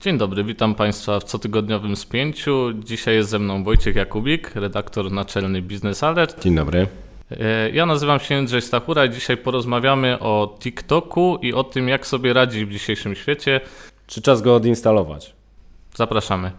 Dzień dobry, witam Państwa w cotygodniowym spięciu. Dzisiaj jest ze mną Wojciech Jakubik, redaktor naczelny Business Alert. Dzień dobry. E, ja nazywam się Andrzej Stachura i dzisiaj porozmawiamy o TikToku i o tym, jak sobie radzi w dzisiejszym świecie. Czy czas go odinstalować? Zapraszamy.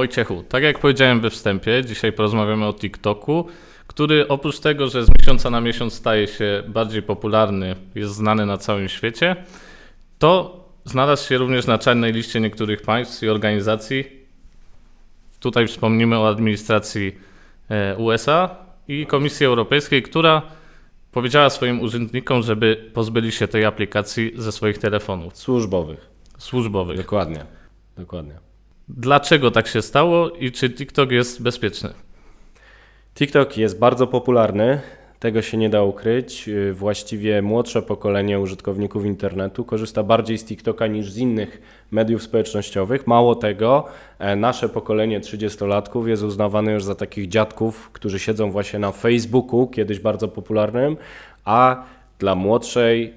Wojciechu, tak jak powiedziałem we wstępie, dzisiaj porozmawiamy o TikToku, który oprócz tego, że z miesiąca na miesiąc staje się bardziej popularny, jest znany na całym świecie, to znalazł się również na czarnej liście niektórych państw i organizacji. Tutaj wspomnimy o administracji e, USA i Komisji Europejskiej, która powiedziała swoim urzędnikom, żeby pozbyli się tej aplikacji ze swoich telefonów. Służbowych. Służbowych. Dokładnie. Dokładnie. Dlaczego tak się stało i czy TikTok jest bezpieczny? TikTok jest bardzo popularny, tego się nie da ukryć. Właściwie młodsze pokolenie użytkowników internetu korzysta bardziej z TikToka niż z innych mediów społecznościowych. Mało tego, e, nasze pokolenie 30-latków jest uznawane już za takich dziadków, którzy siedzą właśnie na Facebooku, kiedyś bardzo popularnym, a dla młodszej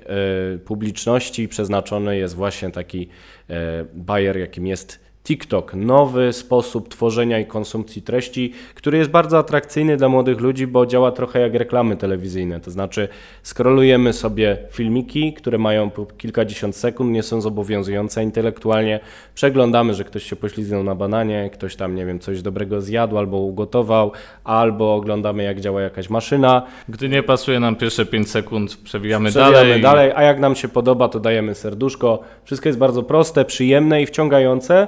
e, publiczności przeznaczony jest właśnie taki e, bajer, jakim jest TikTok, nowy sposób tworzenia i konsumpcji treści, który jest bardzo atrakcyjny dla młodych ludzi, bo działa trochę jak reklamy telewizyjne. To znaczy, skrolujemy sobie filmiki, które mają po kilkadziesiąt sekund, nie są zobowiązujące intelektualnie. Przeglądamy, że ktoś się poślizgnął na bananie, ktoś tam, nie wiem, coś dobrego zjadł albo ugotował, albo oglądamy, jak działa jakaś maszyna. Gdy nie pasuje nam pierwsze 5 sekund, przewijamy, Przewijamy dalej. dalej, a jak nam się podoba, to dajemy serduszko. Wszystko jest bardzo proste, przyjemne i wciągające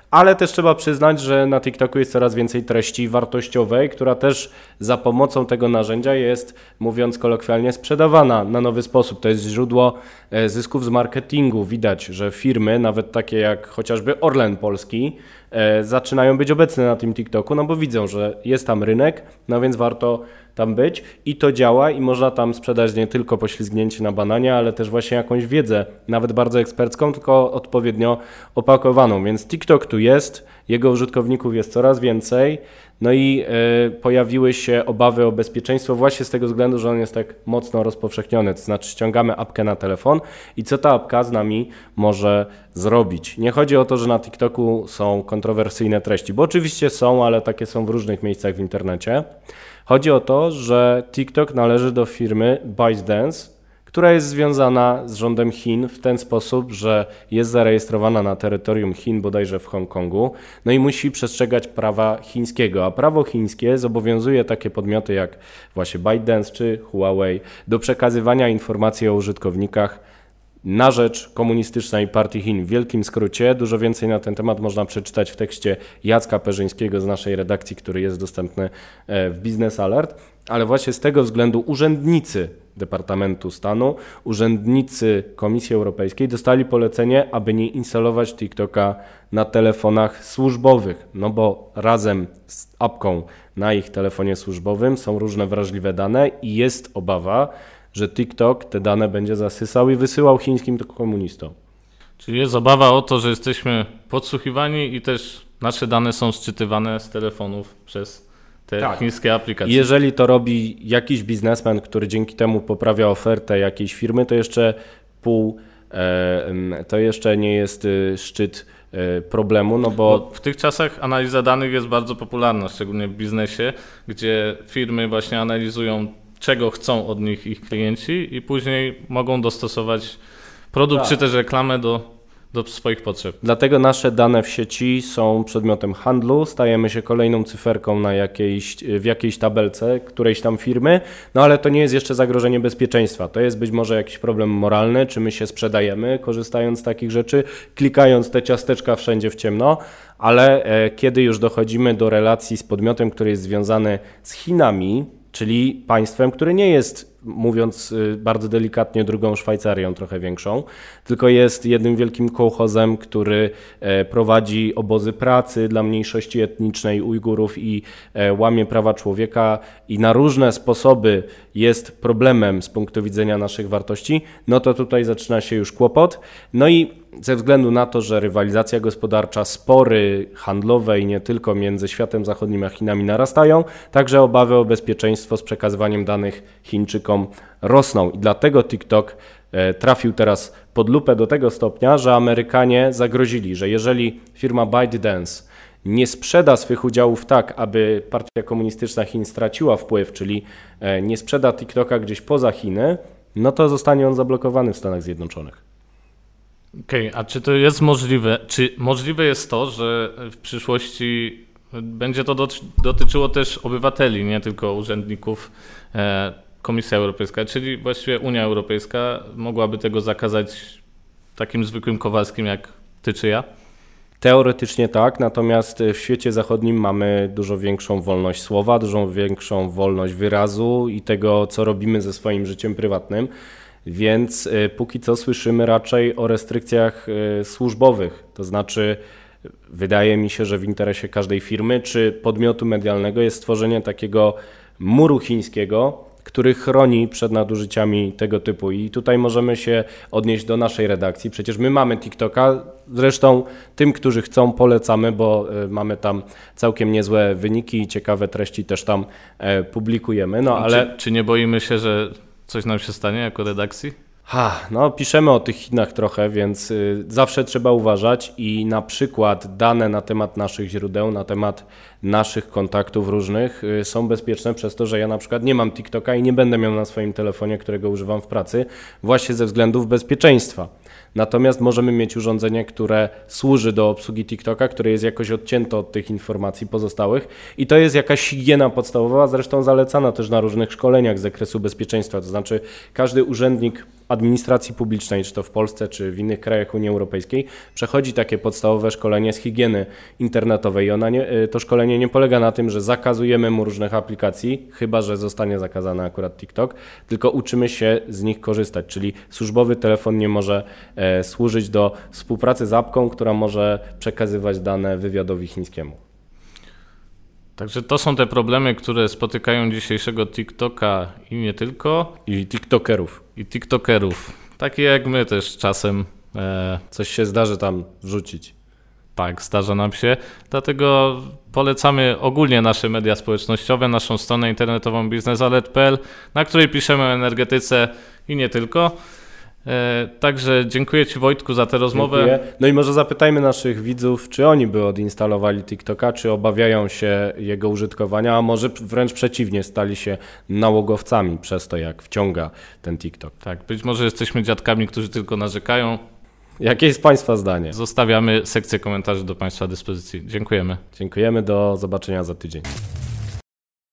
ale też trzeba przyznać, że na TikToku jest coraz więcej treści wartościowej, która też za pomocą tego narzędzia jest, mówiąc kolokwialnie, sprzedawana na nowy sposób. To jest źródło e, zysków z marketingu. Widać, że firmy, nawet takie jak chociażby Orlen Polski, e, zaczynają być obecne na tym TikToku, no bo widzą, że jest tam rynek, no więc warto tam być i to działa i można tam sprzedać nie tylko poślizgnięcie na bananie, ale też właśnie jakąś wiedzę, nawet bardzo ekspercką, tylko odpowiednio opakowaną. Więc TikTok tu jest, jego użytkowników jest coraz więcej, no i y, pojawiły się obawy o bezpieczeństwo właśnie z tego względu, że on jest tak mocno rozpowszechniony. To znaczy ściągamy apkę na telefon i co ta apka z nami może zrobić. Nie chodzi o to, że na TikToku są kontrowersyjne treści, bo oczywiście są, ale takie są w różnych miejscach w internecie. Chodzi o to, że TikTok należy do firmy ByteDance, która jest związana z rządem Chin w ten sposób, że jest zarejestrowana na terytorium Chin, bodajże w Hongkongu, no i musi przestrzegać prawa chińskiego, a prawo chińskie zobowiązuje takie podmioty jak właśnie ByteDance czy Huawei do przekazywania informacji o użytkownikach na rzecz komunistycznej partii Chin. W wielkim skrócie, dużo więcej na ten temat można przeczytać w tekście Jacka Perzyńskiego z naszej redakcji, który jest dostępny e, w Business Alert, ale właśnie z tego względu urzędnicy Departamentu Stanu, urzędnicy Komisji Europejskiej dostali polecenie, aby nie instalować TikToka na telefonach służbowych, no bo razem z apką na ich telefonie służbowym są różne wrażliwe dane i jest obawa, że TikTok te dane będzie zasysał i wysyłał chińskim komunistom. Czyli jest obawa o to, że jesteśmy podsłuchiwani i też nasze dane są sczytywane z telefonów przez te tak. chińskie aplikacje. Jeżeli to robi jakiś biznesmen, który dzięki temu poprawia ofertę jakiejś firmy, to jeszcze pół, e, to jeszcze nie jest y, szczyt e, problemu, no bo... bo... W tych czasach analiza danych jest bardzo popularna, szczególnie w biznesie, gdzie firmy właśnie analizują czego chcą od nich ich klienci i później mogą dostosować produkt tak. czy też reklamę do, do swoich potrzeb. Dlatego nasze dane w sieci są przedmiotem handlu, stajemy się kolejną cyferką na jakiejś, w jakiejś tabelce którejś tam firmy, no ale to nie jest jeszcze zagrożenie bezpieczeństwa. To jest być może jakiś problem moralny, czy my się sprzedajemy korzystając z takich rzeczy, klikając te ciasteczka wszędzie w ciemno, ale e, kiedy już dochodzimy do relacji z podmiotem, który jest związany z Chinami, czyli państwem, które nie jest mówiąc y, bardzo delikatnie, drugą Szwajcarią, trochę większą, tylko jest jednym wielkim kołchozem, który e, prowadzi obozy pracy dla mniejszości etnicznej Ujgurów i e, łamie prawa człowieka i na różne sposoby jest problemem z punktu widzenia naszych wartości, no to tutaj zaczyna się już kłopot. No i ze względu na to, że rywalizacja gospodarcza, spory handlowe i nie tylko między światem zachodnim a Chinami narastają, także obawy o bezpieczeństwo z przekazywaniem danych Chińczykom rosną. I dlatego TikTok e, trafił teraz pod lupę do tego stopnia, że Amerykanie zagrozili, że jeżeli firma ByteDance nie sprzeda swych udziałów tak, aby partia komunistyczna Chin straciła wpływ, czyli e, nie sprzeda TikToka gdzieś poza Chiny, no to zostanie on zablokowany w Stanach Zjednoczonych. Okej, okay, a czy to jest możliwe? Czy możliwe jest to, że w przyszłości będzie to dotyczyło też obywateli, nie tylko urzędników e, Komisja Europejska, czyli właściwie Unia Europejska mogłaby tego zakazać takim zwykłym Kowalskim jak ty czy ja? Teoretycznie tak, natomiast w świecie zachodnim mamy dużo większą wolność słowa, dużo większą wolność wyrazu i tego, co robimy ze swoim życiem prywatnym. Więc y, póki co słyszymy raczej o restrykcjach y, służbowych, to znaczy wydaje mi się, że w interesie każdej firmy czy podmiotu medialnego jest stworzenie takiego muru chińskiego, który chroni przed nadużyciami tego typu. I tutaj możemy się odnieść do naszej redakcji. Przecież my mamy TikToka, zresztą tym, którzy chcą, polecamy, bo y, mamy tam całkiem niezłe wyniki i ciekawe treści też tam e, publikujemy. No, ale... Czy, czy nie boimy się, że Coś nam się stanie jako redakcji? Ha, no piszemy o tych Chinach trochę, więc y, zawsze trzeba uważać i na przykład dane na temat naszych źródeł, na temat naszych kontaktów różnych y, są bezpieczne przez to, że ja na przykład nie mam TikToka i nie będę miał na swoim telefonie, którego używam w pracy, właśnie ze względów bezpieczeństwa. Natomiast możemy mieć urządzenie, które służy do obsługi TikToka, które jest jakoś odcięte od tych informacji pozostałych i to jest jakaś higiena podstawowa, zresztą zalecana też na różnych szkoleniach z zakresu bezpieczeństwa. To znaczy każdy urzędnik administracji publicznej, czy to w Polsce, czy w innych krajach Unii Europejskiej, przechodzi takie podstawowe szkolenie z higieny internetowej. Ona nie, y, to szkolenie nie polega na tym, że zakazujemy mu różnych aplikacji, chyba że zostanie zakazany akurat TikTok, tylko uczymy się z nich korzystać. Czyli służbowy telefon nie może służyć do współpracy z apką, która może przekazywać dane wywiadowi chińskiemu. Także to są te problemy, które spotykają dzisiejszego TikToka i nie tylko. I TikTokerów. I TikTokerów. Takie jak my też czasem. E... Coś się zdarzy tam wrzucić. Tak, zdarza nam się. Dlatego polecamy ogólnie nasze media społecznościowe, naszą stronę internetową biznesalert.pl, na której piszemy o energetyce i nie tylko. E, także dziękuję Ci Wojtku za tę rozmowę. Dziękuję. No i może zapytajmy naszych widzów, czy oni by odinstalowali TikToka, czy obawiają się jego użytkowania, a może wręcz przeciwnie, stali się nałogowcami przez to, jak wciąga ten TikTok. Tak, być może jesteśmy dziadkami, którzy tylko narzekają. Jakie jest Państwa zdanie? Zostawiamy sekcję komentarzy do Państwa dyspozycji. Dziękujemy. Dziękujemy, do zobaczenia za tydzień.